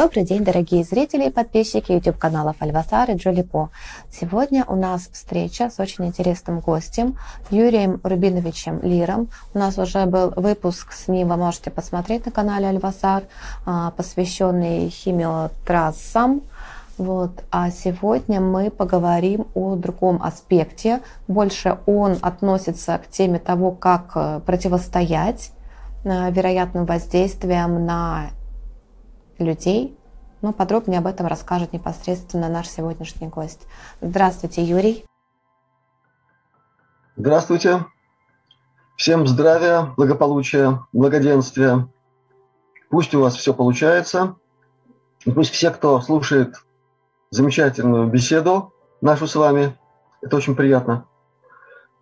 Добрый день, дорогие зрители и подписчики YouTube-каналов Альвасар и Джолипо. Сегодня у нас встреча с очень интересным гостем Юрием Рубиновичем Лиром. У нас уже был выпуск с ним, вы можете посмотреть на канале Альвасар, а, посвященный химиотрассам. Вот. А сегодня мы поговорим о другом аспекте. Больше он относится к теме того, как э, противостоять э, вероятным воздействиям на людей. Но подробнее об этом расскажет непосредственно наш сегодняшний гость. Здравствуйте, Юрий. Здравствуйте. Всем здравия, благополучия, благоденствия. Пусть у вас все получается. И пусть все, кто слушает замечательную беседу нашу с вами, это очень приятно,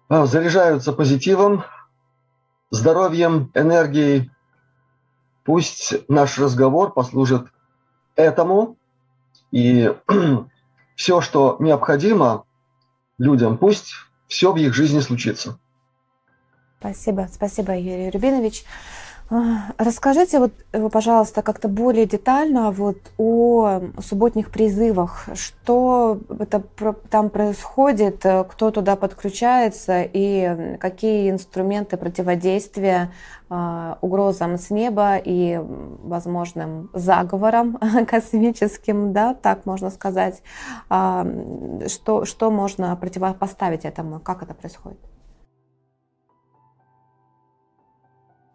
а, заряжаются позитивом, здоровьем, энергией, Пусть наш разговор послужит этому, и все, что необходимо людям, пусть все в их жизни случится. Спасибо, спасибо, Юрий Рубинович. Расскажите, вот, э, пожалуйста, как-то более детально вот о субботних призывах. Что это там происходит, э, кто туда подключается и какие инструменты противодействия а, угрозам с неба и возможным заговорам космическим, да, так можно сказать. А, что, что можно противопоставить этому, как это происходит?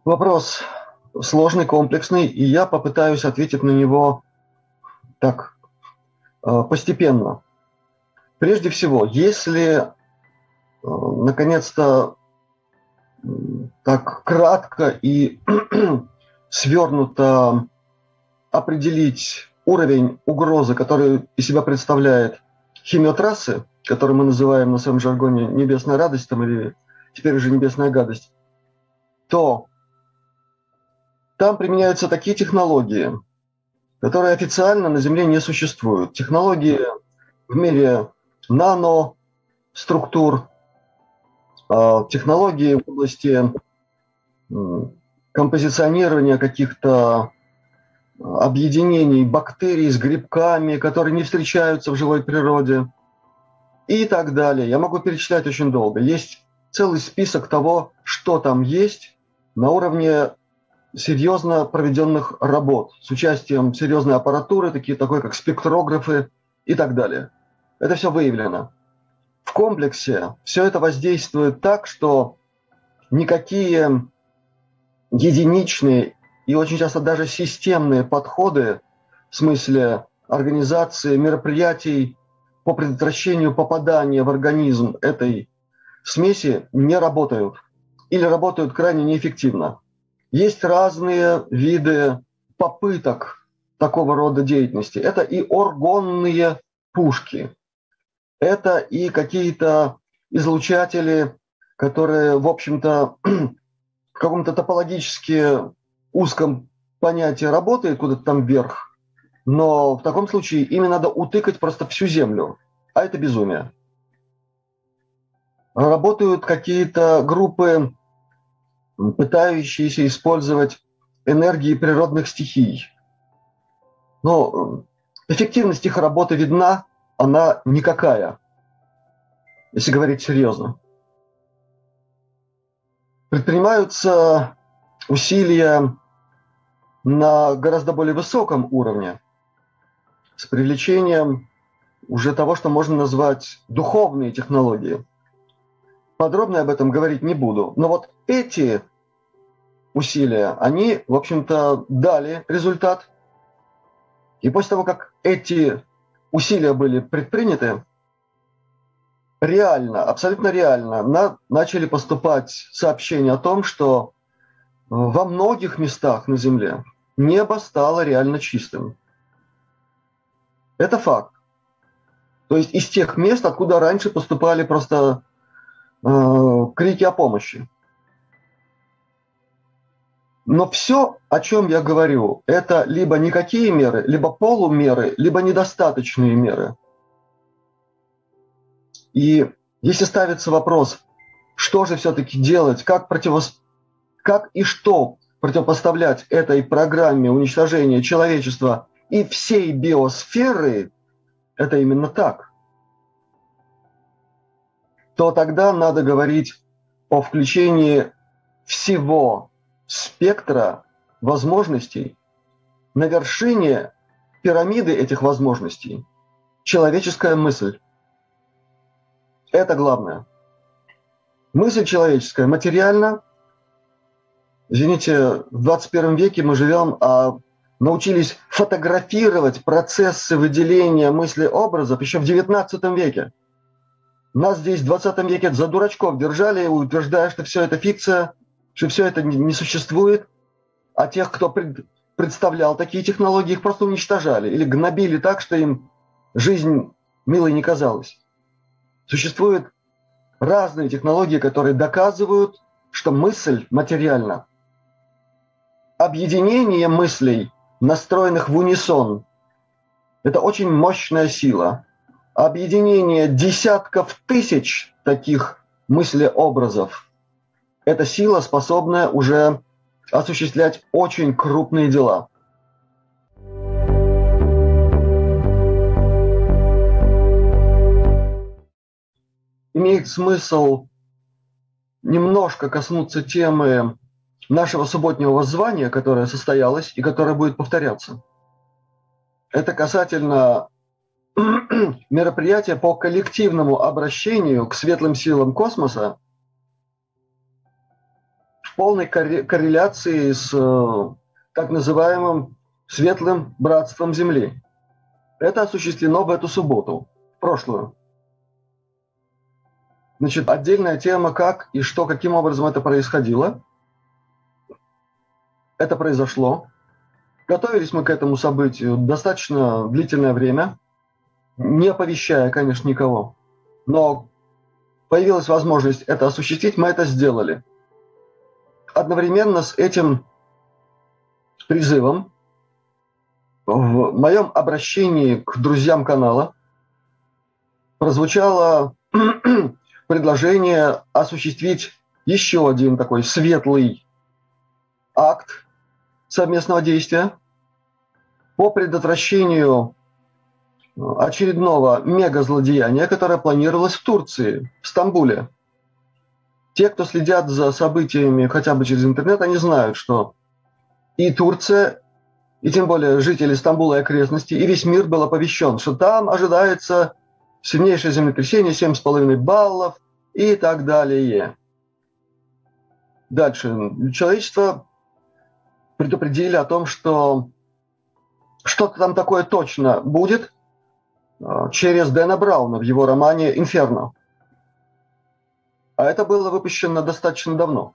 Вопрос сложный, комплексный, и я попытаюсь ответить на него так, э, постепенно. Прежде всего, если э, наконец-то так кратко и свернуто определить уровень угрозы, который из себя представляет химиотрассы, которые мы называем на своем жаргоне небесная радость там, или теперь уже небесная гадость, то там применяются такие технологии, которые официально на Земле не существуют. Технологии в мире наноструктур, а, технологии в области композиционирования каких-то объединений бактерий с грибками, которые не встречаются в живой природе и так далее. Я могу перечислять очень долго. Есть целый список того, что там есть на уровне серьезно проведенных работ с участием серьезной аппаратуры, такие, такой как спектрографы и так далее. Это все выявлено. В комплексе все это воздействует так, что никакие единичные и очень часто даже системные подходы в смысле организации мероприятий по предотвращению попадания в организм этой смеси не работают или работают крайне неэффективно. Есть разные виды попыток такого рода деятельности. Это и органные пушки, это и какие-то излучатели, которые, в общем-то, в каком-то топологически узком понятии работают куда-то там вверх, но в таком случае ими надо утыкать просто всю Землю, а это безумие. Работают какие-то группы пытающиеся использовать энергии природных стихий. Но э, эффективность их работы видна, она никакая, если говорить серьезно. Предпринимаются усилия на гораздо более высоком уровне с привлечением уже того, что можно назвать духовные технологии – подробно об этом говорить не буду. Но вот эти усилия, они, в общем-то, дали результат. И после того, как эти усилия были предприняты, реально, абсолютно реально, на, начали поступать сообщения о том, что во многих местах на Земле небо стало реально чистым. Это факт. То есть из тех мест, откуда раньше поступали просто крики о помощи. Но все, о чем я говорю, это либо никакие меры, либо полумеры, либо недостаточные меры. И если ставится вопрос, что же все-таки делать, как, противос... как и что противопоставлять этой программе уничтожения человечества и всей биосферы это именно так, то тогда надо говорить о включении всего спектра возможностей на вершине пирамиды этих возможностей человеческая мысль. Это главное. Мысль человеческая материальна. Извините, в 21 веке мы живем, а научились фотографировать процессы выделения мысли образов еще в 19 веке. Нас здесь в 20 веке за дурачков держали, утверждая, что все это фикция, что все это не существует, а тех, кто пред, представлял такие технологии, их просто уничтожали или гнобили так, что им жизнь милой не казалась. Существуют разные технологии, которые доказывают, что мысль материальна. Объединение мыслей, настроенных в унисон, это очень мощная сила. Объединение десятков тысяч таких мыслеобразов – это сила, способная уже осуществлять очень крупные дела – имеет смысл немножко коснуться темы нашего субботнего воззвания, которое состоялось и которое будет повторяться. Это касательно мероприятия по коллективному обращению к светлым силам космоса в полной корреляции с э, так называемым светлым братством Земли. Это осуществлено в эту субботу, в прошлую. Значит, отдельная тема, как и что, каким образом это происходило. Это произошло. Готовились мы к этому событию достаточно длительное время, не оповещая, конечно, никого. Но появилась возможность это осуществить, мы это сделали. Одновременно с этим призывом в моем обращении к друзьям канала прозвучало предложение осуществить еще один такой светлый акт совместного действия по предотвращению очередного мегазлодеяния, которое планировалось в Турции, в Стамбуле. Те, кто следят за событиями хотя бы через интернет, они знают, что и Турция, и тем более жители Стамбула и окрестностей, и весь мир был оповещен, что там ожидается сильнейшее землетрясение, 7,5 баллов, и так далее. Дальше. Человечество предупредили о том, что что-то там такое точно будет через Дэна Брауна в его романе «Инферно». А это было выпущено достаточно давно.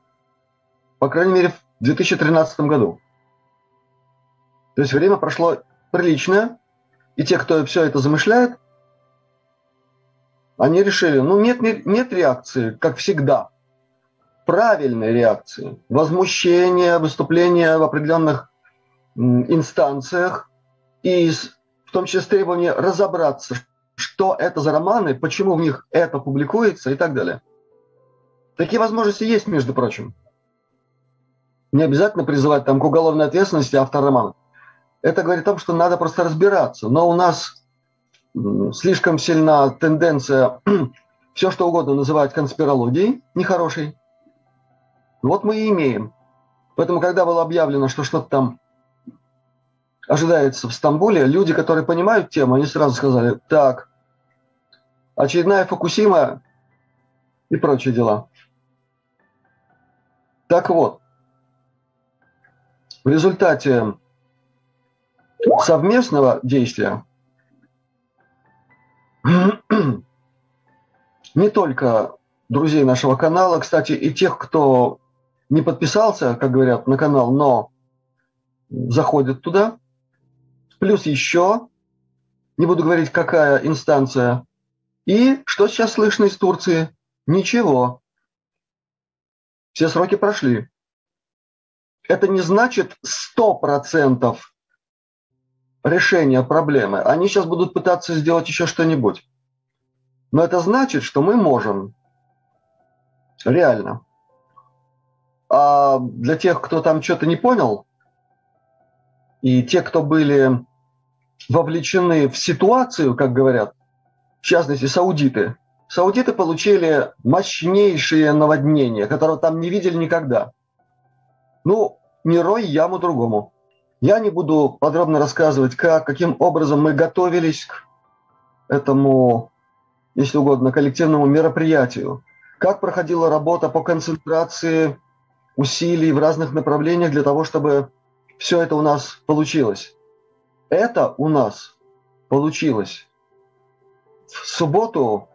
По крайней мере, в 2013 году. То есть время прошло приличное, и те, кто все это замышляет, они решили, ну нет, нет, нет реакции, как всегда. Правильной реакции. Возмущение, выступление в определенных инстанциях и в том числе требование разобраться, что это за романы, почему в них это публикуется и так далее. Такие возможности есть, между прочим. Не обязательно призывать там к уголовной ответственности автора романа. Это говорит о том, что надо просто разбираться. Но у нас слишком сильна тенденция все что угодно называть конспирологией нехорошей. Вот мы и имеем. Поэтому, когда было объявлено, что что-то там ожидается в Стамбуле, люди, которые понимают тему, они сразу сказали, так, очередная Фукусима и прочие дела. Так вот, в результате совместного действия не только друзей нашего канала, кстати, и тех, кто не подписался, как говорят, на канал, но заходит туда. Плюс еще, не буду говорить, какая инстанция. И что сейчас слышно из Турции? Ничего. Все сроки прошли. Это не значит 100% решения проблемы, они сейчас будут пытаться сделать еще что-нибудь. Но это значит, что мы можем. Реально. А для тех, кто там что-то не понял, и те, кто были вовлечены в ситуацию, как говорят, в частности, саудиты. Саудиты получили мощнейшие наводнения, которого там не видели никогда. Ну, не рой яму другому. Я не буду подробно рассказывать, как, каким образом мы готовились к этому, если угодно, коллективному мероприятию. Как проходила работа по концентрации усилий в разных направлениях для того, чтобы все это у нас получилось. Это у нас получилось. В субботу,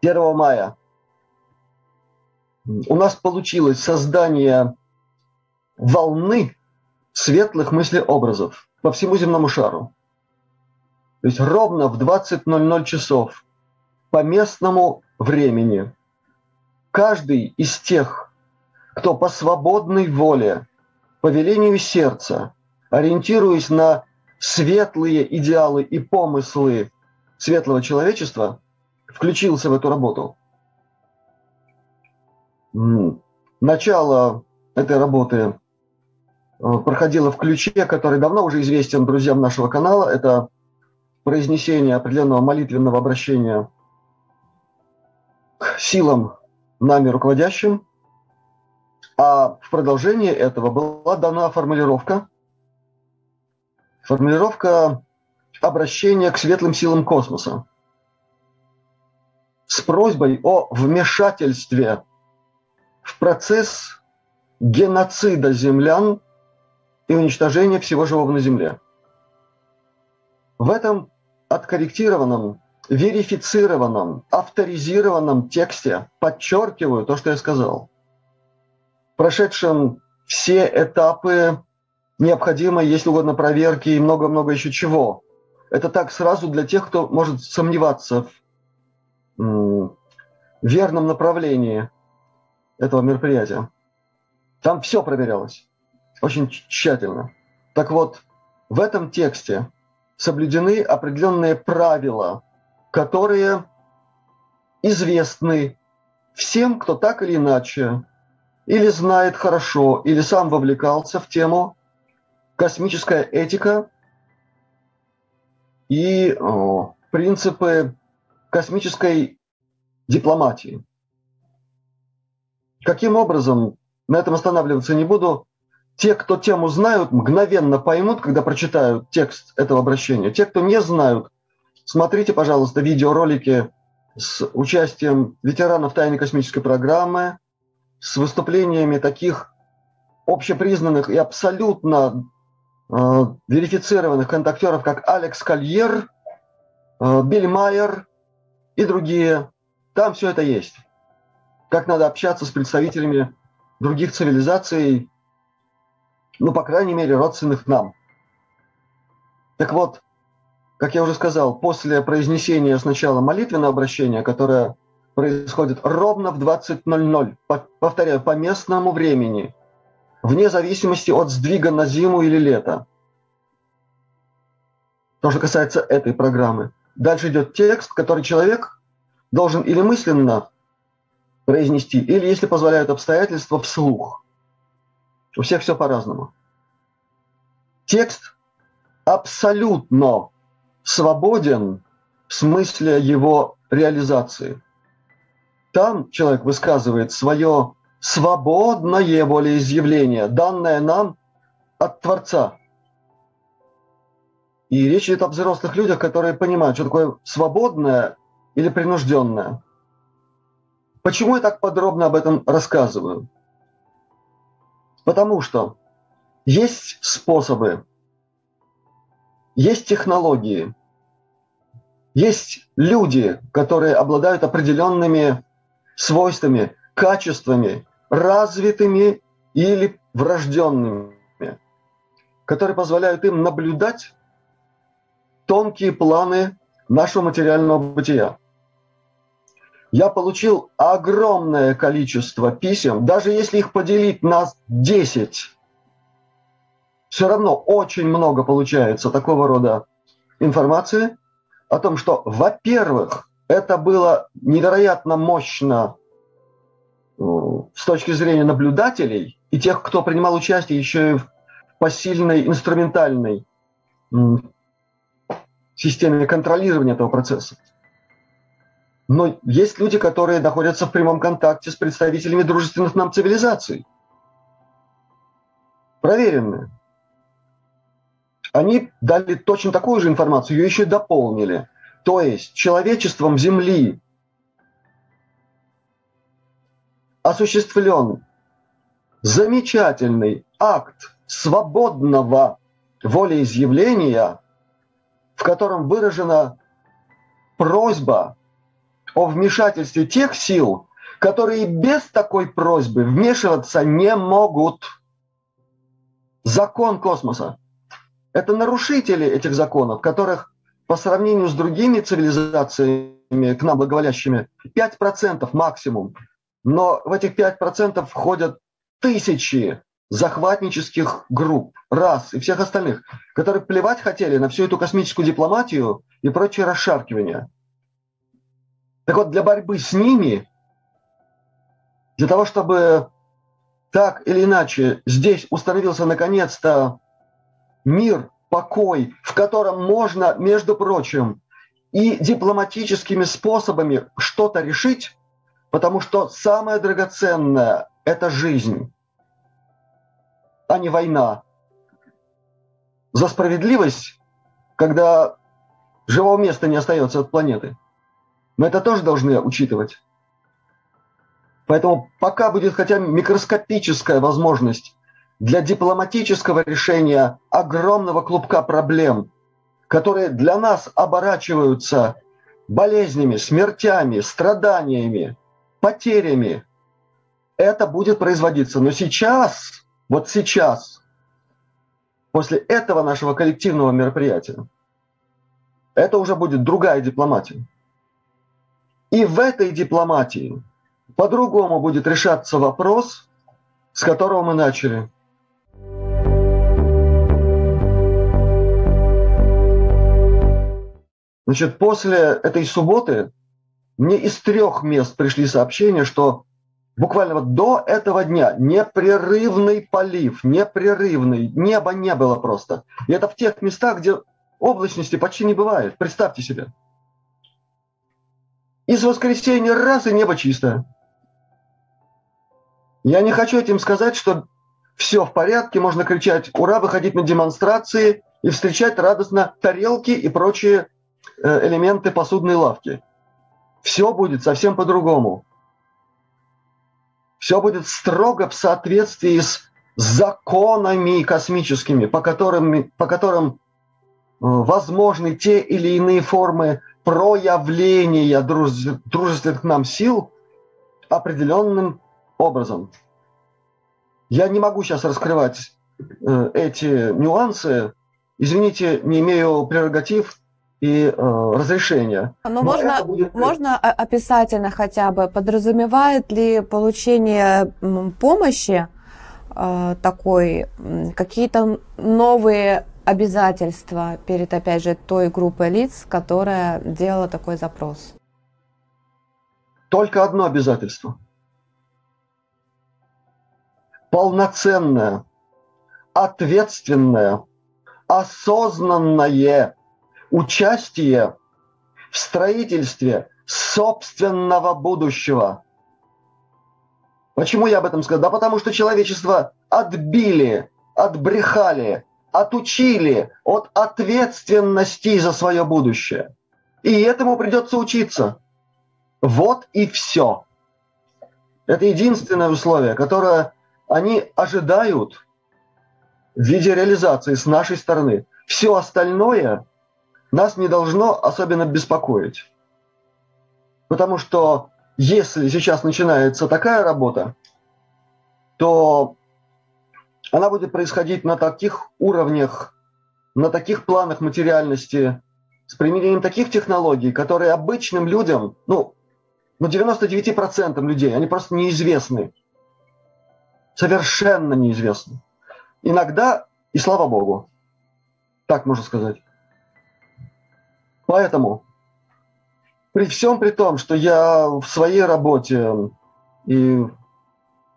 1 мая, у нас получилось создание волны светлых мыслеобразов по всему земному шару. То есть ровно в 20.00 часов по местному времени каждый из тех, кто по свободной воле, по велению сердца, ориентируясь на светлые идеалы и помыслы светлого человечества, включился в эту работу. Начало этой работы Э, проходила в ключе, который давно уже известен друзьям нашего канала. Это произнесение определенного молитвенного обращения к силам нами руководящим. А в продолжение этого была дана формулировка, формулировка обращения к светлым силам космоса с просьбой о вмешательстве в процесс геноцида землян и уничтожения всего живого на Земле. В этом откорректированном, верифицированном, авторизированном тексте подчеркиваю то, что я сказал. Прошедшим все этапы необходимой, если угодно, проверки и много-много еще чего. Это так сразу для тех, кто может сомневаться в верном направлении этого мероприятия. Там все проверялось очень тщательно. Так вот, в этом тексте соблюдены определенные правила, которые известны всем, кто так или иначе или знает хорошо, или сам вовлекался в тему космическая этика и о, принципы космической дипломатии. Каким образом, на этом останавливаться не буду, те, кто тему знают, мгновенно поймут, когда прочитают текст этого обращения. Те, кто не знают, смотрите, пожалуйста, видеоролики с участием ветеранов тайной космической программы, с выступлениями таких общепризнанных и абсолютно верифицированных контактеров, как Алекс Кольер, э, Билли Майер и другие. Там все это есть. Как надо общаться с представителями других цивилизаций, ну, по крайней мере, родственных нам. Так вот, как я уже сказал, после произнесения сначала молитвенного обращения, которое происходит ровно в 20.00, повторяю, по местному времени, вне зависимости от сдвига на зиму или лето. То, что касается этой программы. Дальше идет текст, который человек должен или мысленно произнести, или, если позволяют обстоятельства, вслух – у всех все по-разному. Текст абсолютно свободен в смысле его реализации. Там человек высказывает свое свободное волеизъявление, данное нам от Творца. И речь идет о взрослых людях, которые понимают, что такое свободное или принужденное. Почему я так подробно об этом рассказываю? Потому что есть способы, есть технологии, есть люди, которые обладают определенными свойствами, качествами, развитыми или врожденными, которые позволяют им наблюдать тонкие планы нашего материального бытия. Я получил огромное количество писем, даже если их поделить на 10, все равно очень много получается такого рода информации о том, что, во-первых, это было невероятно мощно с точки зрения наблюдателей и тех, кто принимал участие еще и в посильной инструментальной системе контролирования этого процесса. Но есть люди, которые находятся в прямом контакте с представителями дружественных нам цивилизаций. Проверенные. Они дали точно такую же информацию, ее еще дополнили. То есть человечеством Земли осуществлен замечательный акт свободного волеизъявления, в котором выражена просьба о вмешательстве тех сил, которые без такой просьбы вмешиваться не могут. Закон космоса. Это нарушители этих законов, которых по сравнению с другими цивилизациями, к нам благоволящими, 5% максимум. Но в этих 5% входят тысячи захватнических групп, рас и всех остальных, которые плевать хотели на всю эту космическую дипломатию и прочие расшаркивания. Так вот, для борьбы с ними, для того, чтобы так или иначе здесь установился наконец-то мир, покой, в котором можно, между прочим, и дипломатическими способами что-то решить, потому что самое драгоценное – это жизнь а не война. За справедливость, когда живого места не остается от планеты. Мы это тоже должны учитывать. Поэтому пока будет хотя микроскопическая возможность для дипломатического решения огромного клубка проблем, которые для нас оборачиваются болезнями, смертями, страданиями, потерями, это будет производиться. Но сейчас вот сейчас, после этого нашего коллективного мероприятия, это уже будет другая дипломатия. И в этой дипломатии по-другому будет решаться вопрос, с которого мы начали. Значит, после этой субботы мне из трех мест пришли сообщения, что буквально вот до этого дня непрерывный полив, непрерывный, неба не было просто. И это в тех местах, где облачности почти не бывает. Представьте себе. Из воскресенья раз и небо чистое. Я не хочу этим сказать, что все в порядке, можно кричать «Ура!», выходить на демонстрации и встречать радостно тарелки и прочие э, элементы посудной лавки. Все будет совсем по-другому все будет строго в соответствии с законами космическими, по которым, по которым э, возможны те или иные формы проявления дружественных нам сил определенным образом. Я не могу сейчас раскрывать э, эти нюансы. Извините, не имею прерогатив и э, разрешения. Но, Но можно, будет... можно описательно хотя бы, подразумевает ли получение помощи э, такой какие-то новые обязательства перед, опять же, той группой лиц, которая делала такой запрос? Только одно обязательство. Полноценное, ответственное, осознанное участие в строительстве собственного будущего. Почему я об этом сказал? Да потому что человечество отбили, отбрехали, отучили от ответственности за свое будущее. И этому придется учиться. Вот и все. Это единственное условие, которое они ожидают в виде реализации с нашей стороны. Все остальное нас не должно особенно беспокоить. Потому что если сейчас начинается такая работа, то она будет происходить на таких уровнях, на таких планах материальности, с применением таких технологий, которые обычным людям, ну, ну 99% людей, они просто неизвестны. Совершенно неизвестны. Иногда, и слава богу, так можно сказать. Поэтому при всем при том, что я в своей работе и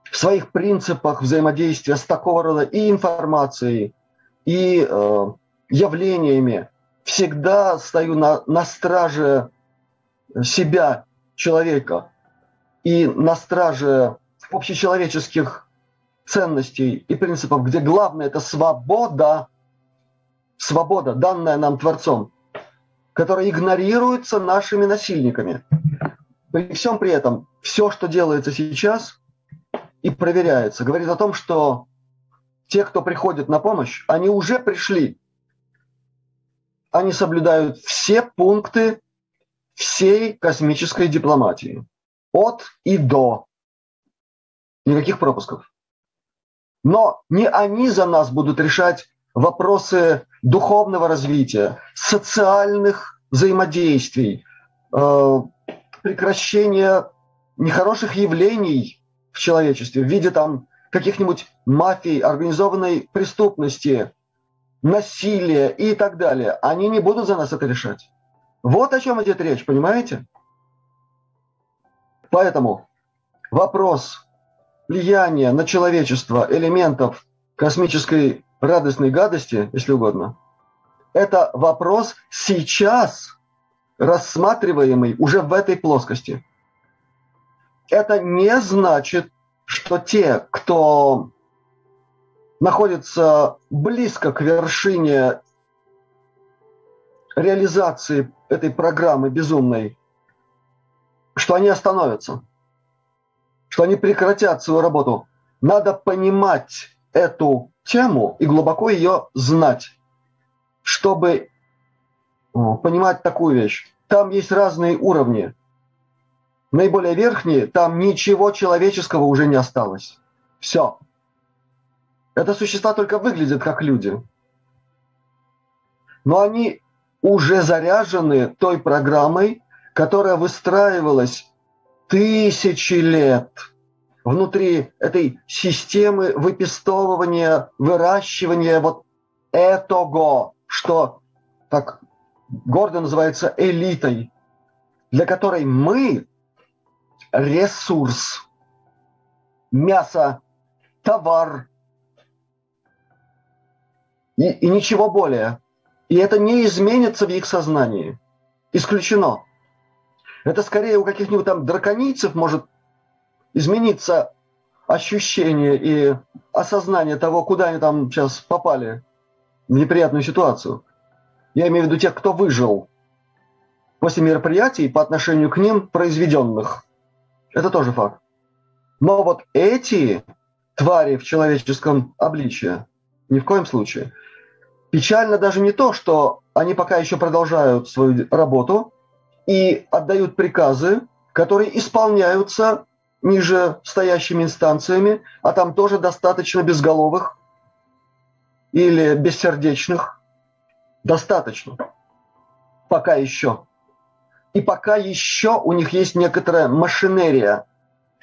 в своих принципах взаимодействия с такого рода и информацией, и э, явлениями всегда стою на, на страже себя, человека, и на страже общечеловеческих ценностей и принципов, где главное это свобода, свобода, данная нам Творцом, которая игнорируется нашими насильниками. При всем при этом, все, что делается сейчас и проверяется, говорит о том, что те, кто приходит на помощь, они уже пришли. Они соблюдают все пункты всей космической дипломатии. От и до. Никаких пропусков. Но не они за нас будут решать вопросы духовного развития, социальных взаимодействий, э, прекращения нехороших явлений в человечестве в виде там каких-нибудь мафий, организованной преступности, насилия и так далее. Они не будут за нас это решать. Вот о чем идет речь, понимаете? Поэтому вопрос влияния на человечество элементов космической радостной гадости, если угодно, это вопрос сейчас рассматриваемый уже в этой плоскости. Это не значит, что те, кто находится близко к вершине реализации этой программы безумной, что они остановятся, что они прекратят свою работу. Надо понимать эту тему и глубоко ее знать, чтобы понимать такую вещь. Там есть разные уровни. Наиболее верхние, там ничего человеческого уже не осталось. Все. Это существа только выглядят как люди. Но они уже заряжены той программой, которая выстраивалась тысячи лет внутри этой системы выпестовывания, выращивания вот этого, что так гордо называется элитой, для которой мы ресурс, мясо, товар и, и ничего более. И это не изменится в их сознании. Исключено. Это скорее у каких-нибудь там драконийцев может измениться ощущение и осознание того, куда они там сейчас попали в неприятную ситуацию. Я имею в виду тех, кто выжил после мероприятий по отношению к ним произведенных. Это тоже факт. Но вот эти твари в человеческом обличии ни в коем случае. Печально даже не то, что они пока еще продолжают свою работу и отдают приказы, которые исполняются ниже стоящими инстанциями, а там тоже достаточно безголовых или бессердечных. Достаточно. Пока еще. И пока еще у них есть некоторая машинерия,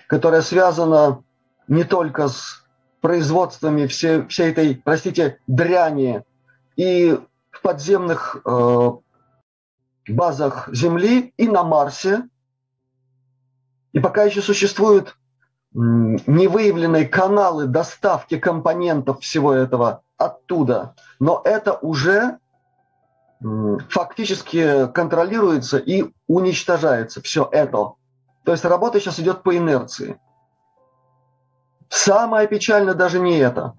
которая связана не только с производствами всей, всей этой, простите, дряни и в подземных э, базах Земли, и на Марсе. И пока еще существуют невыявленные каналы доставки компонентов всего этого оттуда. Но это уже фактически контролируется и уничтожается все это. То есть работа сейчас идет по инерции. Самое печальное даже не это.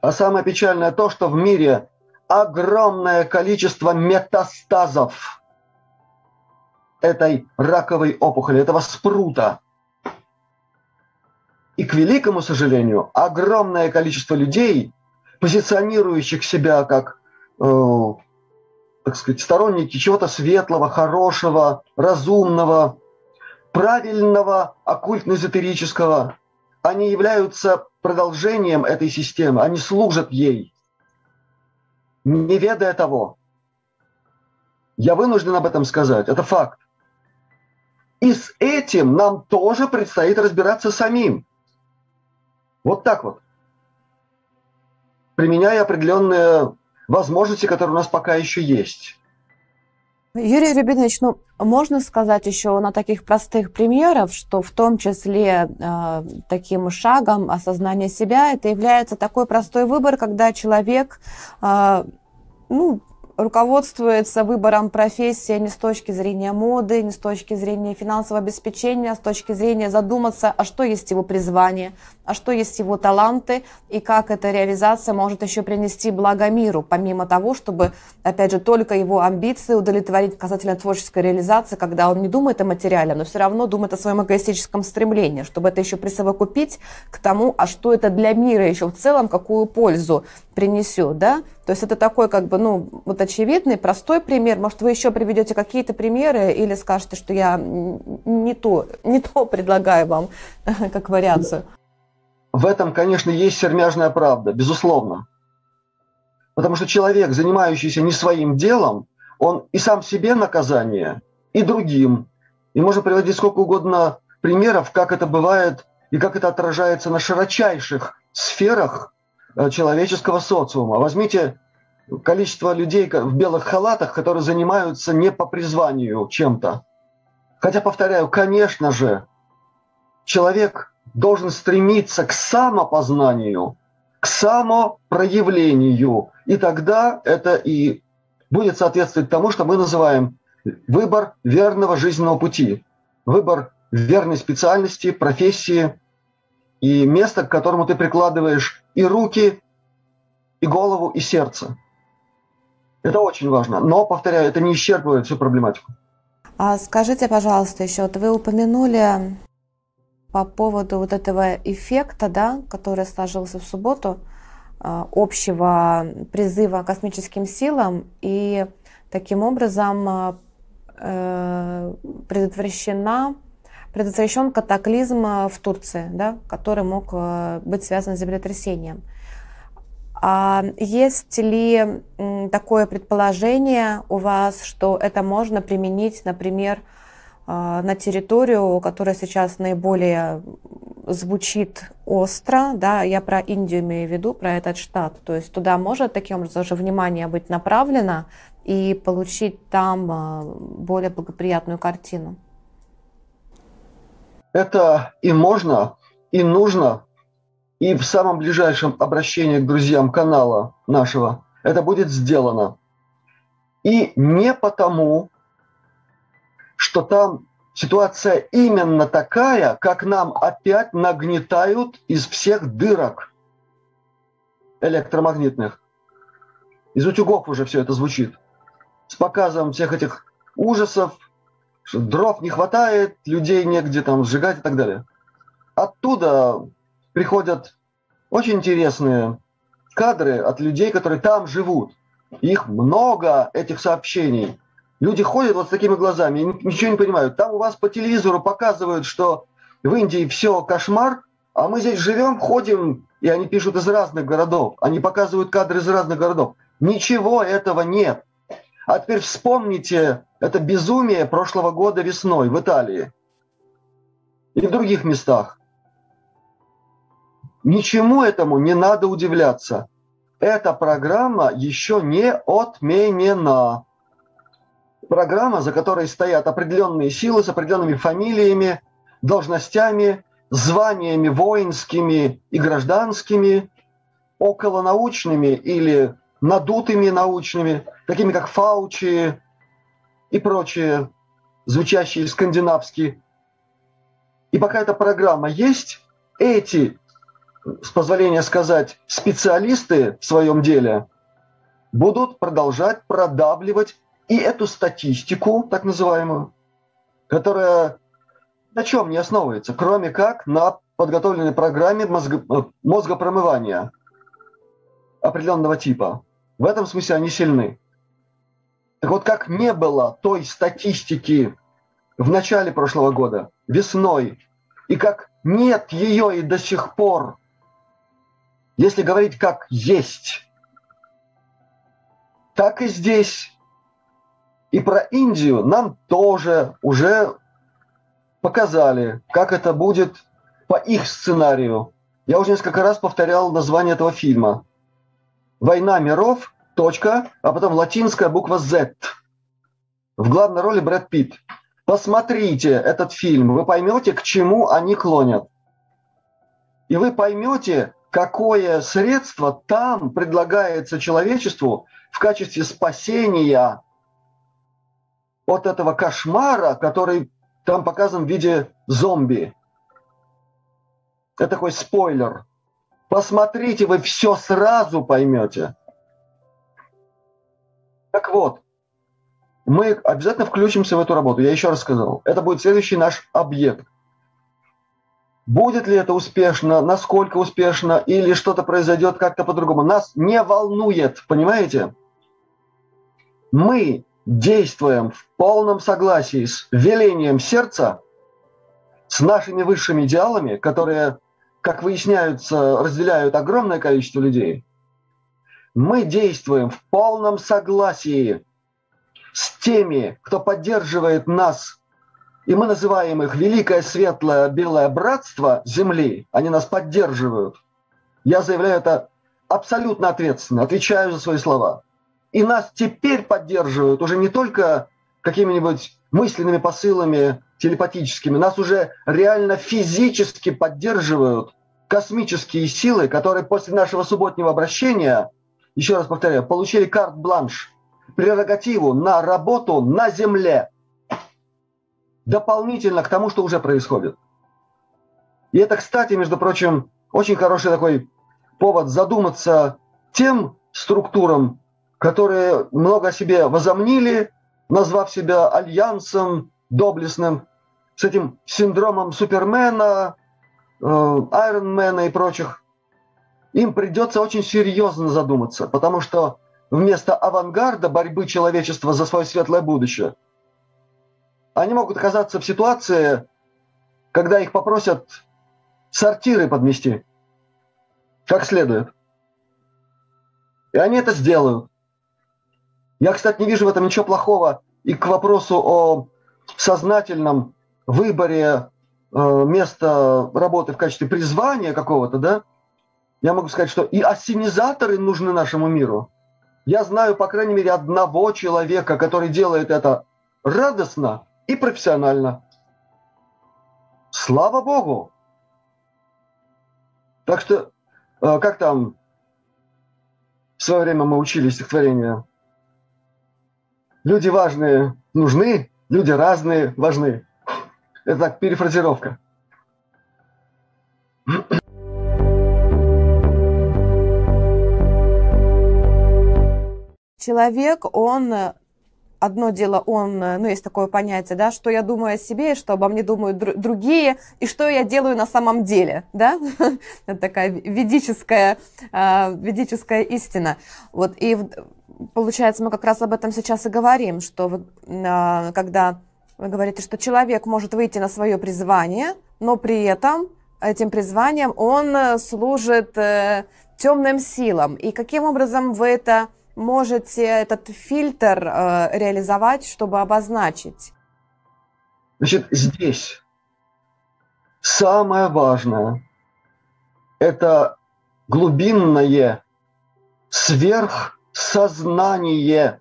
А самое печальное то, что в мире огромное количество метастазов этой раковой опухоли, этого спрута. И, к великому сожалению, огромное количество людей, позиционирующих себя как э, так сказать, сторонники чего-то светлого, хорошего, разумного, правильного, оккультно-эзотерического, они являются продолжением этой системы, они служат ей. Не ведая того, я вынужден об этом сказать, это факт. И с этим нам тоже предстоит разбираться самим. Вот так вот. Применяя определенные возможности, которые у нас пока еще есть. Юрий Рябинович, ну, можно сказать еще на таких простых примерах, что в том числе э, таким шагом осознания себя это является такой простой выбор, когда человек э, ну, руководствуется выбором профессии не с точки зрения моды, не с точки зрения финансового обеспечения, а с точки зрения задуматься, а что есть его призвание, а что есть его таланты и как эта реализация может еще принести благо миру, помимо того, чтобы, опять же, только его амбиции удовлетворить касательно творческой реализации, когда он не думает о материале, но все равно думает о своем эгоистическом стремлении, чтобы это еще присовокупить к тому, а что это для мира еще в целом, какую пользу принесет, да? То есть это такой как бы, ну, вот очевидный, простой пример. Может, вы еще приведете какие-то примеры или скажете, что я не то, не то предлагаю вам как вариацию? В этом, конечно, есть сермяжная правда, безусловно. Потому что человек, занимающийся не своим делом, он и сам себе наказание, и другим. И можно приводить сколько угодно примеров, как это бывает и как это отражается на широчайших сферах человеческого социума. Возьмите количество людей в белых халатах, которые занимаются не по призванию чем-то. Хотя, повторяю, конечно же, человек должен стремиться к самопознанию, к самопроявлению. И тогда это и будет соответствовать тому, что мы называем выбор верного жизненного пути, выбор верной специальности, профессии и места, к которому ты прикладываешь и руки, и голову, и сердце. Это очень важно. Но, повторяю, это не исчерпывает всю проблематику. А скажите, пожалуйста, еще, вот вы упомянули по поводу вот этого эффекта, да, который сложился в субботу, а, общего призыва космическим силам, и таким образом а, э, предотвращена предотвращен катаклизм э, в Турции, да, который мог э, быть связан с землетрясением. А есть ли такое предположение у вас, что это можно применить, например, э, на территорию, которая сейчас наиболее звучит остро, да, я про Индию имею в виду, про этот штат, то есть туда может таким образом же внимание быть направлено и получить там более благоприятную картину? Это и можно, и нужно, и в самом ближайшем обращении к друзьям канала нашего это будет сделано. И не потому, что там ситуация именно такая, как нам опять нагнетают из всех дырок электромагнитных. Из утюгов уже все это звучит. С показом всех этих ужасов, что дров не хватает, людей негде там сжигать и так далее. Оттуда приходят очень интересные кадры от людей, которые там живут. Их много, этих сообщений. Люди ходят вот с такими глазами, ничего не понимают. Там у вас по телевизору показывают, что в Индии все кошмар, а мы здесь живем, ходим, и они пишут из разных городов. Они показывают кадры из разных городов. Ничего этого нет. А теперь вспомните это безумие прошлого года весной в Италии и в других местах. Ничему этому не надо удивляться. Эта программа еще не отменена. Программа, за которой стоят определенные силы с определенными фамилиями, должностями, званиями воинскими и гражданскими, околонаучными или надутыми научными, такими как Фаучи и прочие, звучащие скандинавские. И пока эта программа есть, эти, с позволения сказать, специалисты в своем деле будут продолжать продавливать и эту статистику, так называемую, которая на чем не основывается, кроме как на подготовленной программе мозго, мозгопромывания определенного типа. В этом смысле они сильны. Так вот, как не было той статистики в начале прошлого года, весной, и как нет ее и до сих пор, если говорить как есть, так и здесь. И про Индию нам тоже уже показали, как это будет по их сценарию. Я уже несколько раз повторял название этого фильма. «Война миров», точка, а потом латинская буква Z. В главной роли Брэд Питт. Посмотрите этот фильм, вы поймете, к чему они клонят. И вы поймете, какое средство там предлагается человечеству в качестве спасения от этого кошмара, который там показан в виде зомби. Это такой спойлер. Посмотрите, вы все сразу поймете. Так вот, мы обязательно включимся в эту работу. Я еще раз сказал, это будет следующий наш объект. Будет ли это успешно, насколько успешно, или что-то произойдет как-то по-другому, нас не волнует, понимаете? Мы действуем в полном согласии с велением сердца, с нашими высшими идеалами, которые, как выясняются, разделяют огромное количество людей. Мы действуем в полном согласии с теми, кто поддерживает нас, и мы называем их Великое Светлое Белое Братство Земли, они нас поддерживают. Я заявляю это абсолютно ответственно, отвечаю за свои слова. И нас теперь поддерживают уже не только какими-нибудь мысленными посылами телепатическими, нас уже реально физически поддерживают космические силы, которые после нашего субботнего обращения, еще раз повторяю, получили карт-бланш – прерогативу на работу на земле, дополнительно к тому, что уже происходит. И это, кстати, между прочим, очень хороший такой повод задуматься тем структурам, которые много о себе возомнили, назвав себя альянсом доблестным, с этим синдромом Супермена, Айронмена и прочих, им придется очень серьезно задуматься, потому что вместо авангарда борьбы человечества за свое светлое будущее, они могут оказаться в ситуации, когда их попросят сортиры подмести как следует. И они это сделают. Я, кстати, не вижу в этом ничего плохого. И к вопросу о сознательном выборе э, места работы в качестве призвания какого-то, да, я могу сказать, что и ассенизаторы нужны нашему миру – я знаю, по крайней мере, одного человека, который делает это радостно и профессионально. Слава Богу! Так что, э, как там в свое время мы учили стихотворение? Люди важные нужны, люди разные важны. Это так, перефразировка. человек, он одно дело, он, ну, есть такое понятие, да, что я думаю о себе, что обо мне думают др- другие, и что я делаю на самом деле, да, это такая ведическая, э, ведическая истина. Вот, и получается, мы как раз об этом сейчас и говорим, что вы, э, когда вы говорите, что человек может выйти на свое призвание, но при этом этим призванием он служит э, темным силам. И каким образом вы это можете этот фильтр э, реализовать, чтобы обозначить? Значит, здесь самое важное – это глубинное сверхсознание,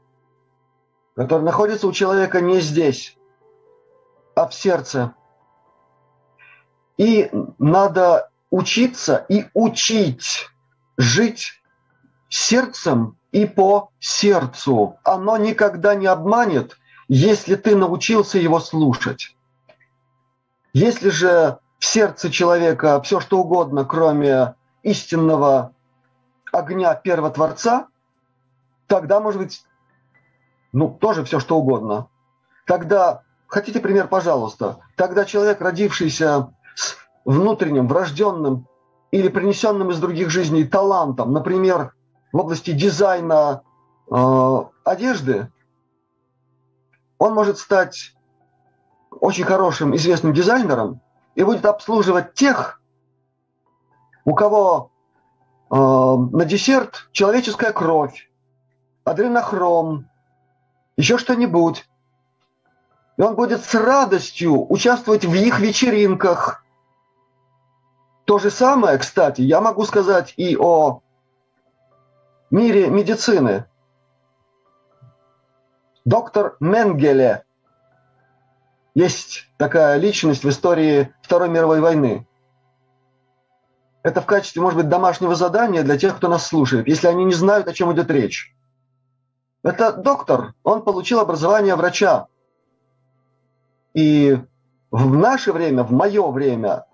которое находится у человека не здесь, а в сердце. И надо учиться и учить жить сердцем и по сердцу. Оно никогда не обманет, если ты научился его слушать. Если же в сердце человека все что угодно, кроме истинного огня Первотворца, тогда, может быть, ну, тоже все что угодно. Тогда, хотите пример, пожалуйста, тогда человек, родившийся с внутренним, врожденным или принесенным из других жизней талантом, например, в области дизайна э, одежды, он может стать очень хорошим, известным дизайнером и будет обслуживать тех, у кого э, на десерт человеческая кровь, адренохром, еще что-нибудь. И он будет с радостью участвовать в их вечеринках. То же самое, кстати, я могу сказать и о мире медицины. Доктор Менгеле. Есть такая личность в истории Второй мировой войны. Это в качестве, может быть, домашнего задания для тех, кто нас слушает, если они не знают, о чем идет речь. Это доктор, он получил образование врача. И в наше время, в мое время,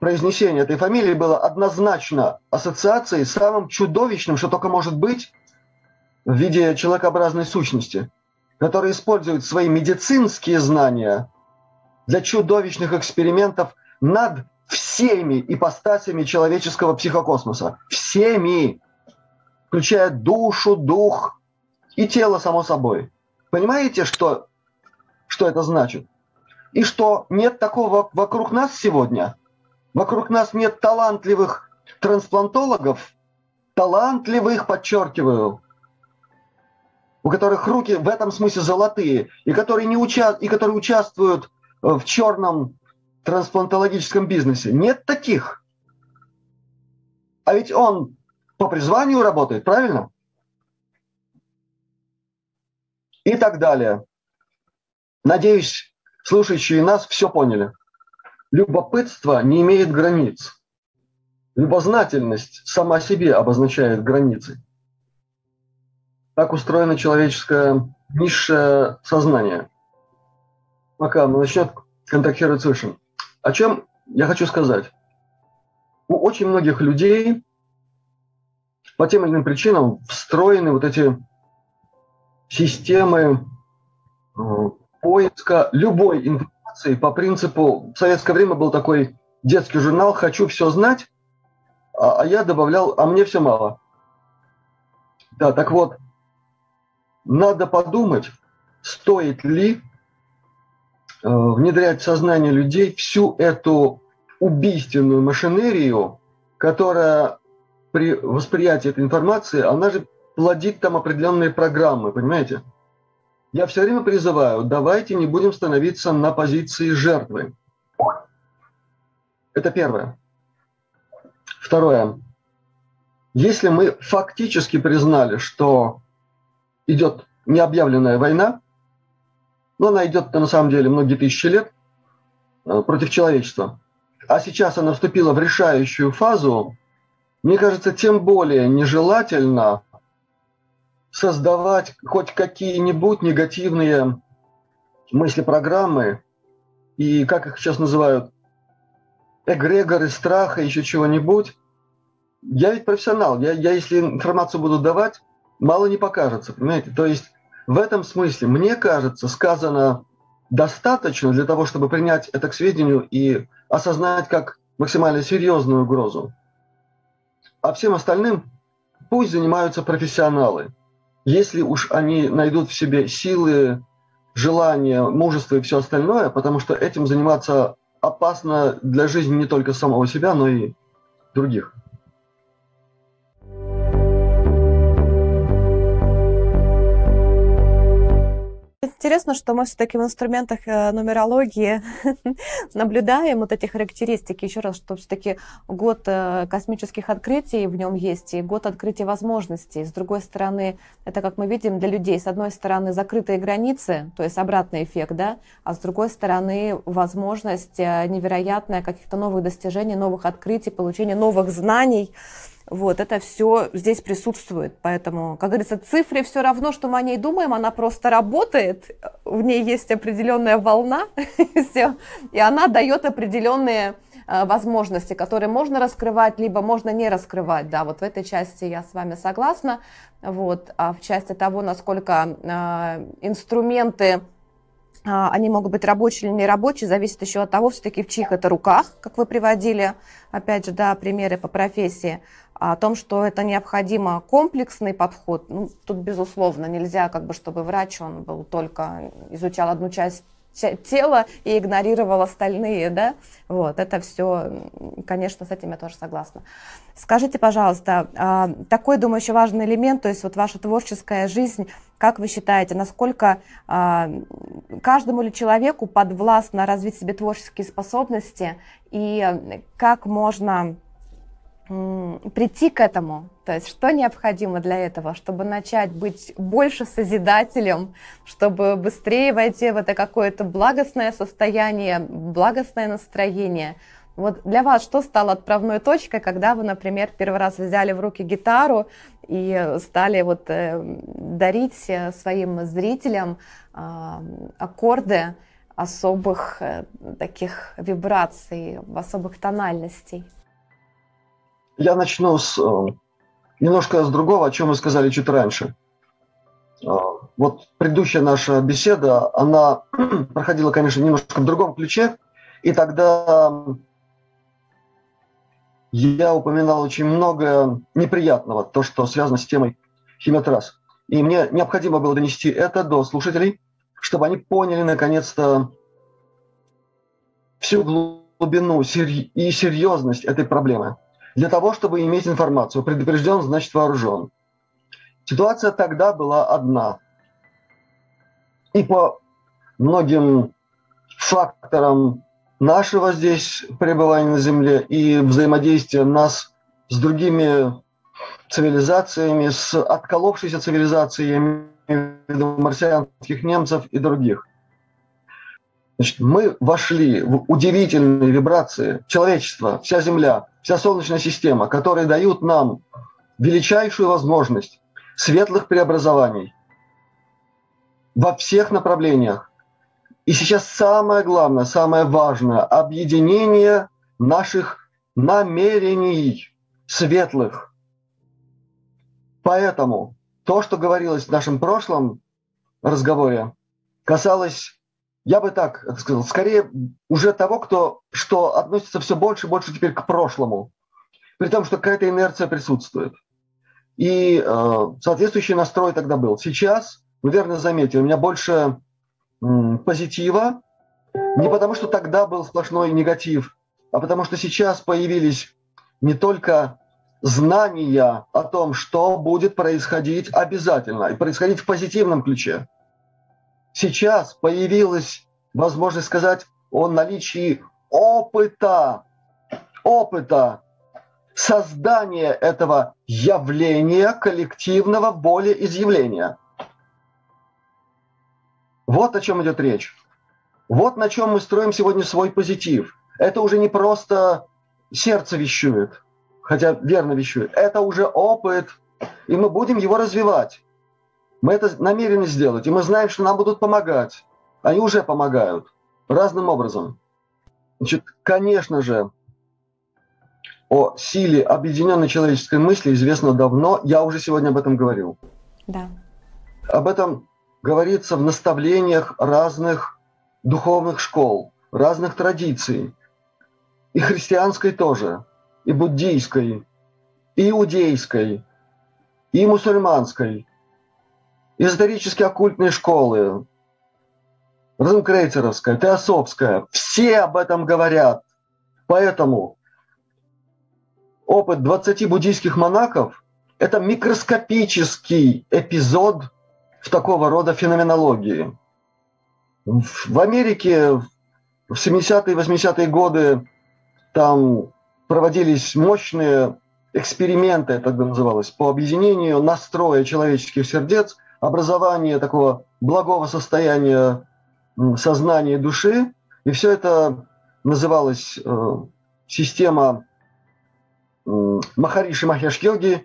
произнесение этой фамилии было однозначно ассоциацией с самым чудовищным, что только может быть в виде человекообразной сущности, который использует свои медицинские знания для чудовищных экспериментов над всеми ипостасями человеческого психокосмоса. Всеми. Включая душу, дух и тело, само собой. Понимаете, что, что это значит? И что нет такого вокруг нас сегодня – Вокруг нас нет талантливых трансплантологов, талантливых, подчеркиваю, у которых руки в этом смысле золотые, и которые, не уча... и которые участвуют э, в черном трансплантологическом бизнесе. Нет таких. А ведь он по призванию работает, правильно? И так далее. Надеюсь, слушающие нас все поняли. Любопытство не имеет границ. Любознательность сама себе обозначает границы. Так устроено человеческое низшее сознание. Пока оно начнет контактировать с Высшим. О чем я хочу сказать? У очень многих людей по тем или иным причинам встроены вот эти системы э, поиска любой информации по принципу, в советское время был такой детский журнал «Хочу все знать», а, а я добавлял «А мне все мало». Да, так вот, надо подумать, стоит ли э, внедрять в сознание людей всю эту убийственную машинерию, которая при восприятии этой информации, она же плодит там определенные программы, понимаете? Я все время призываю, давайте не будем становиться на позиции жертвы. Это первое. Второе. Если мы фактически признали, что идет необъявленная война, но она идет на самом деле многие тысячи лет э, против человечества, а сейчас она вступила в решающую фазу, мне кажется, тем более нежелательно создавать хоть какие-нибудь негативные мысли-программы и, как их сейчас называют, эгрегоры страха, еще чего-нибудь. Я ведь профессионал, я, я если информацию буду давать, мало не покажется, понимаете? То есть в этом смысле, мне кажется, сказано достаточно для того, чтобы принять это к сведению и осознать как максимально серьезную угрозу. А всем остальным пусть занимаются профессионалы – если уж они найдут в себе силы, желание, мужество и все остальное, потому что этим заниматься опасно для жизни не только самого себя, но и других. Интересно, что мы все-таки в инструментах э, нумерологии наблюдаем вот эти характеристики. Еще раз, что все-таки год э, космических открытий в нем есть, и год открытия возможностей. С другой стороны, это, как мы видим, для людей, с одной стороны, закрытые границы, то есть обратный эффект, да, а с другой стороны, возможность э, невероятная каких-то новых достижений, новых открытий, получения новых знаний. Вот, это все здесь присутствует. Поэтому, как говорится, цифре все равно, что мы о ней думаем, она просто работает, в ней есть определенная волна, и она дает определенные э, возможности, которые можно раскрывать, либо можно не раскрывать. Да, вот в этой части я с вами согласна. Вот, а в части того, насколько э, инструменты а, они могут быть рабочие или нерабочие, зависит еще от того, все-таки в чьих это руках, как вы приводили, опять же, да, примеры по профессии, о том, что это необходимо комплексный подход, ну, тут, безусловно, нельзя, как бы, чтобы врач, он был только, изучал одну часть тела и игнорировал остальные, да, вот, это все, конечно, с этим я тоже согласна. Скажите, пожалуйста, а, такой, думаю, еще важный элемент, то есть вот ваша творческая жизнь, как вы считаете, насколько а, каждому ли человеку подвластно развить себе творческие способности и как можно прийти к этому, то есть что необходимо для этого, чтобы начать быть больше созидателем, чтобы быстрее войти в это какое-то благостное состояние, благостное настроение, Вот для вас что стало отправной точкой, когда вы, например, первый раз взяли в руки гитару и стали вот э, дарить э, своим зрителям э, аккорды особых э, таких вибраций, особых тональностей? Я начну с э, немножко с другого, о чем вы сказали чуть раньше. Э, вот предыдущая наша беседа, она проходила, конечно, немножко в другом ключе, и тогда я упоминал очень много неприятного, то, что связано с темой химиотрасс. И мне необходимо было донести это до слушателей, чтобы они поняли наконец-то всю глубину и серьезность этой проблемы. Для того, чтобы иметь информацию, предупрежден, значит вооружен. Ситуация тогда была одна. И по многим факторам нашего здесь пребывания на Земле и взаимодействия нас с другими цивилизациями, с отколовшейся цивилизацией, марсианских немцев и других. Значит, мы вошли в удивительные вибрации человечества, вся Земля, вся Солнечная система, которые дают нам величайшую возможность светлых преобразований во всех направлениях, и сейчас самое главное, самое важное – объединение наших намерений светлых. Поэтому то, что говорилось в нашем прошлом разговоре, касалось, я бы так сказал, скорее уже того, кто, что относится все больше и больше теперь к прошлому, при том, что какая-то инерция присутствует. И э, соответствующий настрой тогда был. Сейчас, вы верно заметили, у меня больше позитива, не потому что тогда был сплошной негатив, а потому что сейчас появились не только знания о том, что будет происходить обязательно, и происходить в позитивном ключе. Сейчас появилась возможность сказать о наличии опыта, опыта создания этого явления коллективного волеизъявления – вот о чем идет речь. Вот на чем мы строим сегодня свой позитив. Это уже не просто сердце вещует, хотя верно вещует. Это уже опыт, и мы будем его развивать. Мы это намерены сделать, и мы знаем, что нам будут помогать. Они уже помогают разным образом. Значит, конечно же, о силе объединенной человеческой мысли известно давно. Я уже сегодня об этом говорил. Да. Об этом говорится в наставлениях разных духовных школ, разных традиций, и христианской тоже, и буддийской, и иудейской, и мусульманской, эзотерически оккультные школы, Розенкрейцеровская, Теософская, все об этом говорят. Поэтому опыт 20 буддийских монахов – это микроскопический эпизод – в такого рода феноменологии. В Америке в 70-е и 80-е годы там проводились мощные эксперименты, это тогда называлось, по объединению настроя человеческих сердец, образование такого благого состояния сознания души. И все это называлось э, система Махариши Махеш-йоги,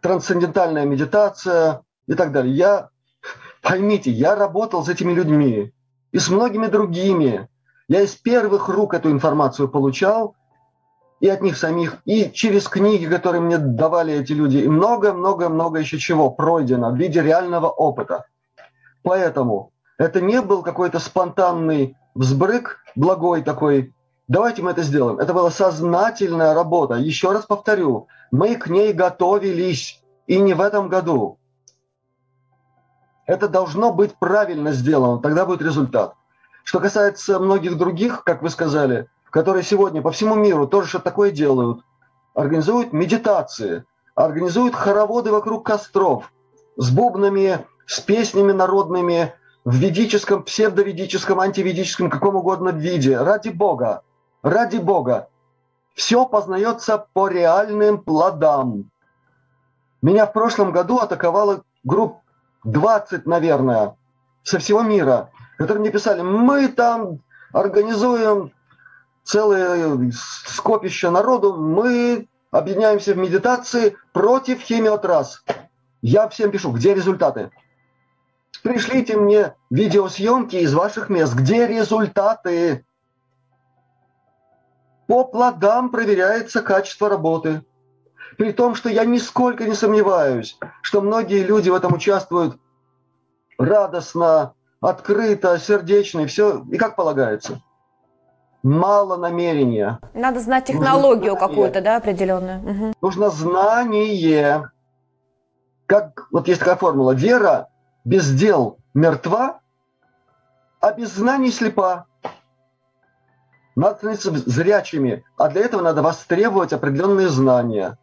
трансцендентальная медитация и так далее. Я Поймите, я работал с этими людьми и с многими другими. Я из первых рук эту информацию получал, и от них самих, и через книги, которые мне давали эти люди, и много-много-много еще чего пройдено в виде реального опыта. Поэтому это не был какой-то спонтанный взбрык, благой такой, давайте мы это сделаем. Это была сознательная работа. Еще раз повторю, мы к ней готовились, и не в этом году. Это должно быть правильно сделано, тогда будет результат. Что касается многих других, как вы сказали, которые сегодня по всему миру тоже что такое делают, организуют медитации, организуют хороводы вокруг костров с бубнами, с песнями народными в ведическом, псевдоведическом, антиведическом, каком угодно виде. Ради Бога, ради Бога. Все познается по реальным плодам. Меня в прошлом году атаковала группа 20, наверное, со всего мира, которые мне писали, мы там организуем целое скопище народу, мы объединяемся в медитации против химиотрасс. Я всем пишу, где результаты? Пришлите мне видеосъемки из ваших мест. Где результаты? По плодам проверяется качество работы. При том, что я нисколько не сомневаюсь, что многие люди в этом участвуют радостно, открыто, сердечно, и все, и как полагается. Мало намерения. Надо знать технологию какую-то, да, определенную. Угу. Нужно знание. Как, вот есть такая формула. Вера без дел мертва, а без знаний слепа. Надо становиться зрячими, а для этого надо востребовать определенные знания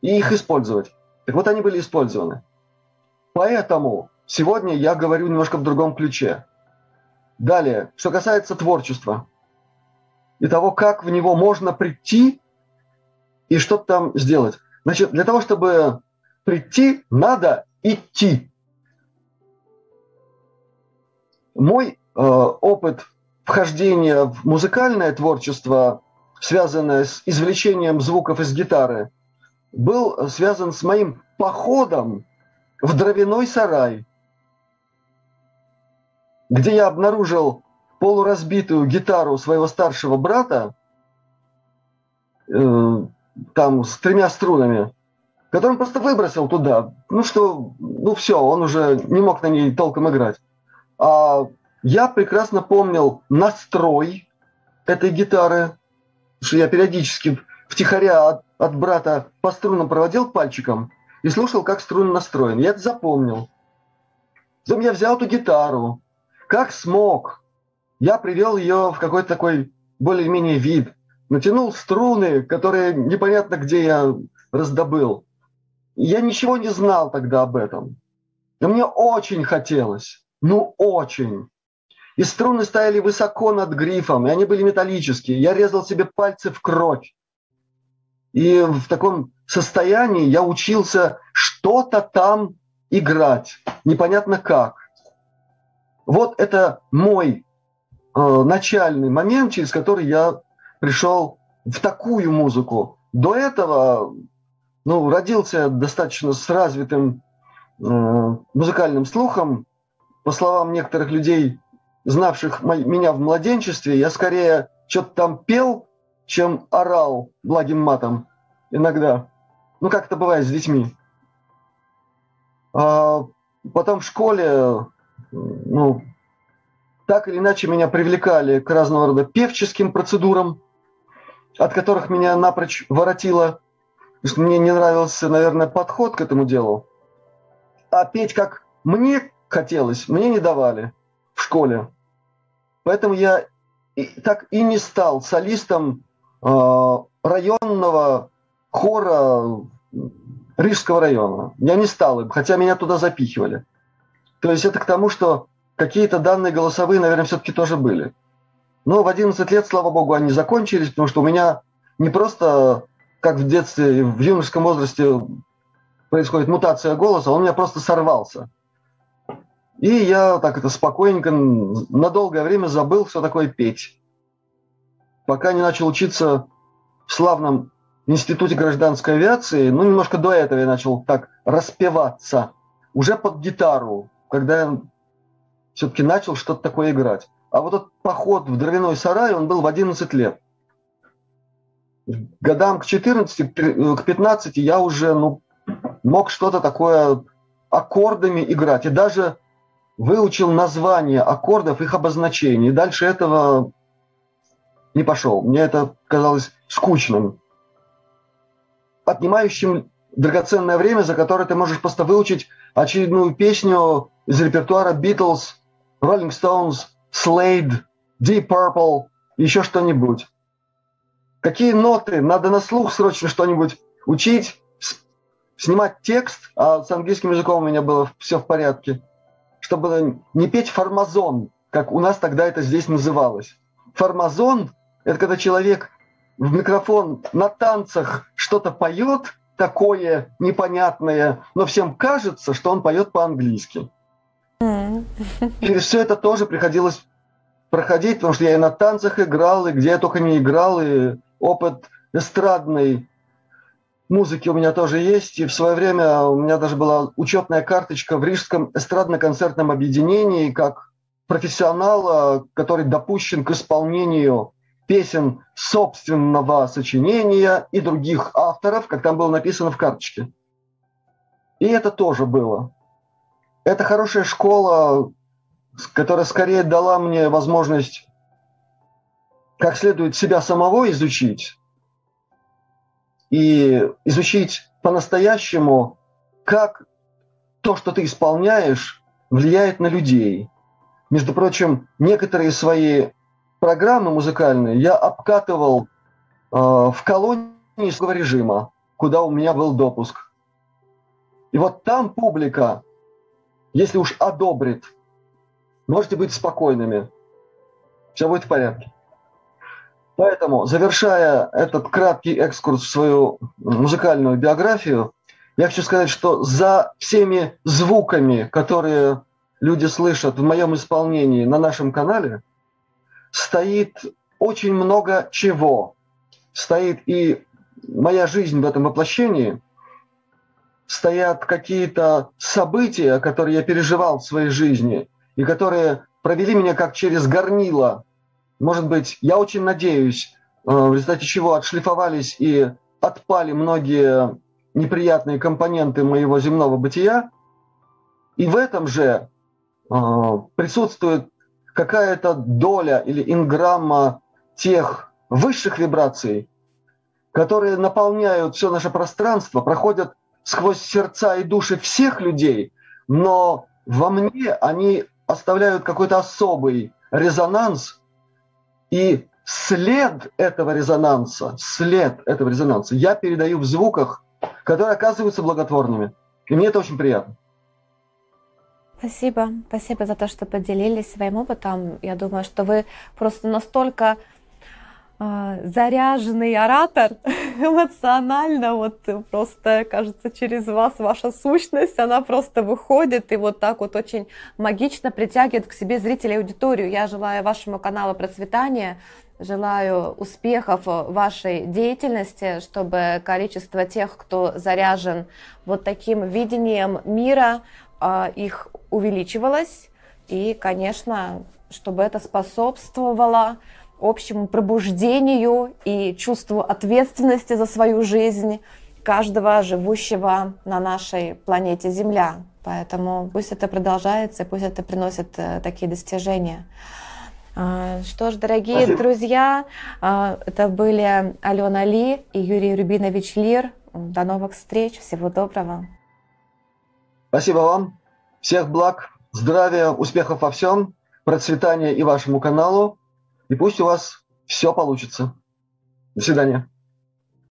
и их использовать. Так вот, они были использованы. Поэтому сегодня я говорю немножко в другом ключе. Далее, что касается творчества и того, как в него можно прийти и что-то там сделать. Значит, для того, чтобы прийти, надо идти. Мой э, опыт вхождения в музыкальное творчество, связанное с извлечением звуков из гитары, был связан с моим походом в дровяной сарай, где я обнаружил полуразбитую гитару своего старшего брата, э, там с тремя струнами, который он просто выбросил туда. Ну что, ну все, он уже не мог на ней толком играть. А я прекрасно помнил настрой этой гитары, что я периодически втихаря от, от брата по струнам проводил пальчиком и слушал, как струн настроен. Я это запомнил. Потом я взял эту гитару, как смог. Я привел ее в какой-то такой более-менее вид. Натянул струны, которые непонятно где я раздобыл. Я ничего не знал тогда об этом. Но мне очень хотелось. Ну, очень. И струны стояли высоко над грифом, и они были металлические. Я резал себе пальцы в кровь. И в таком состоянии я учился что-то там играть. Непонятно как. Вот это мой начальный момент, через который я пришел в такую музыку. До этого ну, родился достаточно с развитым э, музыкальным слухом, по словам некоторых людей, знавших меня в младенчестве, я скорее что-то там пел, чем орал благим матом иногда. Ну, как это бывает с детьми. А потом в школе, ну, так или иначе меня привлекали к разного рода певческим процедурам, от которых меня напрочь воротило. Мне не нравился, наверное, подход к этому делу. А петь как мне хотелось, мне не давали в школе. Поэтому я и, так и не стал солистом э, районного хора Рижского района. Я не стал им, хотя меня туда запихивали. То есть это к тому, что какие-то данные голосовые, наверное, все-таки тоже были. Но в 11 лет, слава богу, они закончились, потому что у меня не просто, как в детстве, в юношеском возрасте происходит мутация голоса, он у меня просто сорвался. И я так это спокойненько на долгое время забыл, что такое петь. Пока не начал учиться в славном институте гражданской авиации, ну, немножко до этого я начал так распеваться, уже под гитару, когда все-таки начал что-то такое играть. А вот этот поход в дровяной сарай, он был в 11 лет. Годам к 14, к 15 я уже ну, мог что-то такое аккордами играть. И даже выучил названия аккордов, их обозначений. И дальше этого не пошел. Мне это казалось скучным, отнимающим драгоценное время, за которое ты можешь просто выучить очередную песню из репертуара Beatles, Rolling Stones, Slade, Deep Purple, еще что-нибудь. Какие ноты? Надо на слух срочно что-нибудь учить, снимать текст, а с английским языком у меня было все в порядке чтобы не петь формазон, как у нас тогда это здесь называлось. Формазон – это когда человек в микрофон на танцах что-то поет, такое непонятное, но всем кажется, что он поет по-английски. Через все это тоже приходилось проходить, потому что я и на танцах играл, и где я только не играл, и опыт эстрадной музыки у меня тоже есть. И в свое время у меня даже была учетная карточка в Рижском эстрадно-концертном объединении как профессионала, который допущен к исполнению песен собственного сочинения и других авторов, как там было написано в карточке. И это тоже было. Это хорошая школа, которая скорее дала мне возможность как следует себя самого изучить и изучить по-настоящему, как то, что ты исполняешь, влияет на людей. Между прочим, некоторые свои программы музыкальные я обкатывал э, в колонии режима, куда у меня был допуск. И вот там публика, если уж одобрит, можете быть спокойными. Все будет в порядке. Поэтому, завершая этот краткий экскурс в свою музыкальную биографию, я хочу сказать, что за всеми звуками, которые люди слышат в моем исполнении на нашем канале, стоит очень много чего. Стоит и моя жизнь в этом воплощении, стоят какие-то события, которые я переживал в своей жизни, и которые провели меня как через горнило. Может быть, я очень надеюсь, э, в результате чего отшлифовались и отпали многие неприятные компоненты моего земного бытия, и в этом же э, присутствует какая-то доля или инграмма тех высших вибраций, которые наполняют все наше пространство, проходят сквозь сердца и души всех людей, но во мне они оставляют какой-то особый резонанс, и след этого резонанса, след этого резонанса я передаю в звуках, которые оказываются благотворными. И мне это очень приятно. Спасибо. Спасибо за то, что поделились своим опытом. Я думаю, что вы просто настолько заряженный оратор, эмоционально, вот просто, кажется, через вас ваша сущность, она просто выходит и вот так вот очень магично притягивает к себе зрителей аудиторию. Я желаю вашему каналу процветания, желаю успехов вашей деятельности, чтобы количество тех, кто заряжен вот таким видением мира, а, их увеличивалось. И, конечно, чтобы это способствовало общему пробуждению и чувству ответственности за свою жизнь каждого живущего на нашей планете Земля. Поэтому пусть это продолжается, пусть это приносит э, такие достижения. А, что ж, дорогие Спасибо. друзья, а, это были Алена Ли и Юрий Рубинович Лир. До новых встреч, всего доброго. Спасибо вам. Всех благ, здравия, успехов во всем, процветания и вашему каналу. И пусть у вас все получится. До свидания.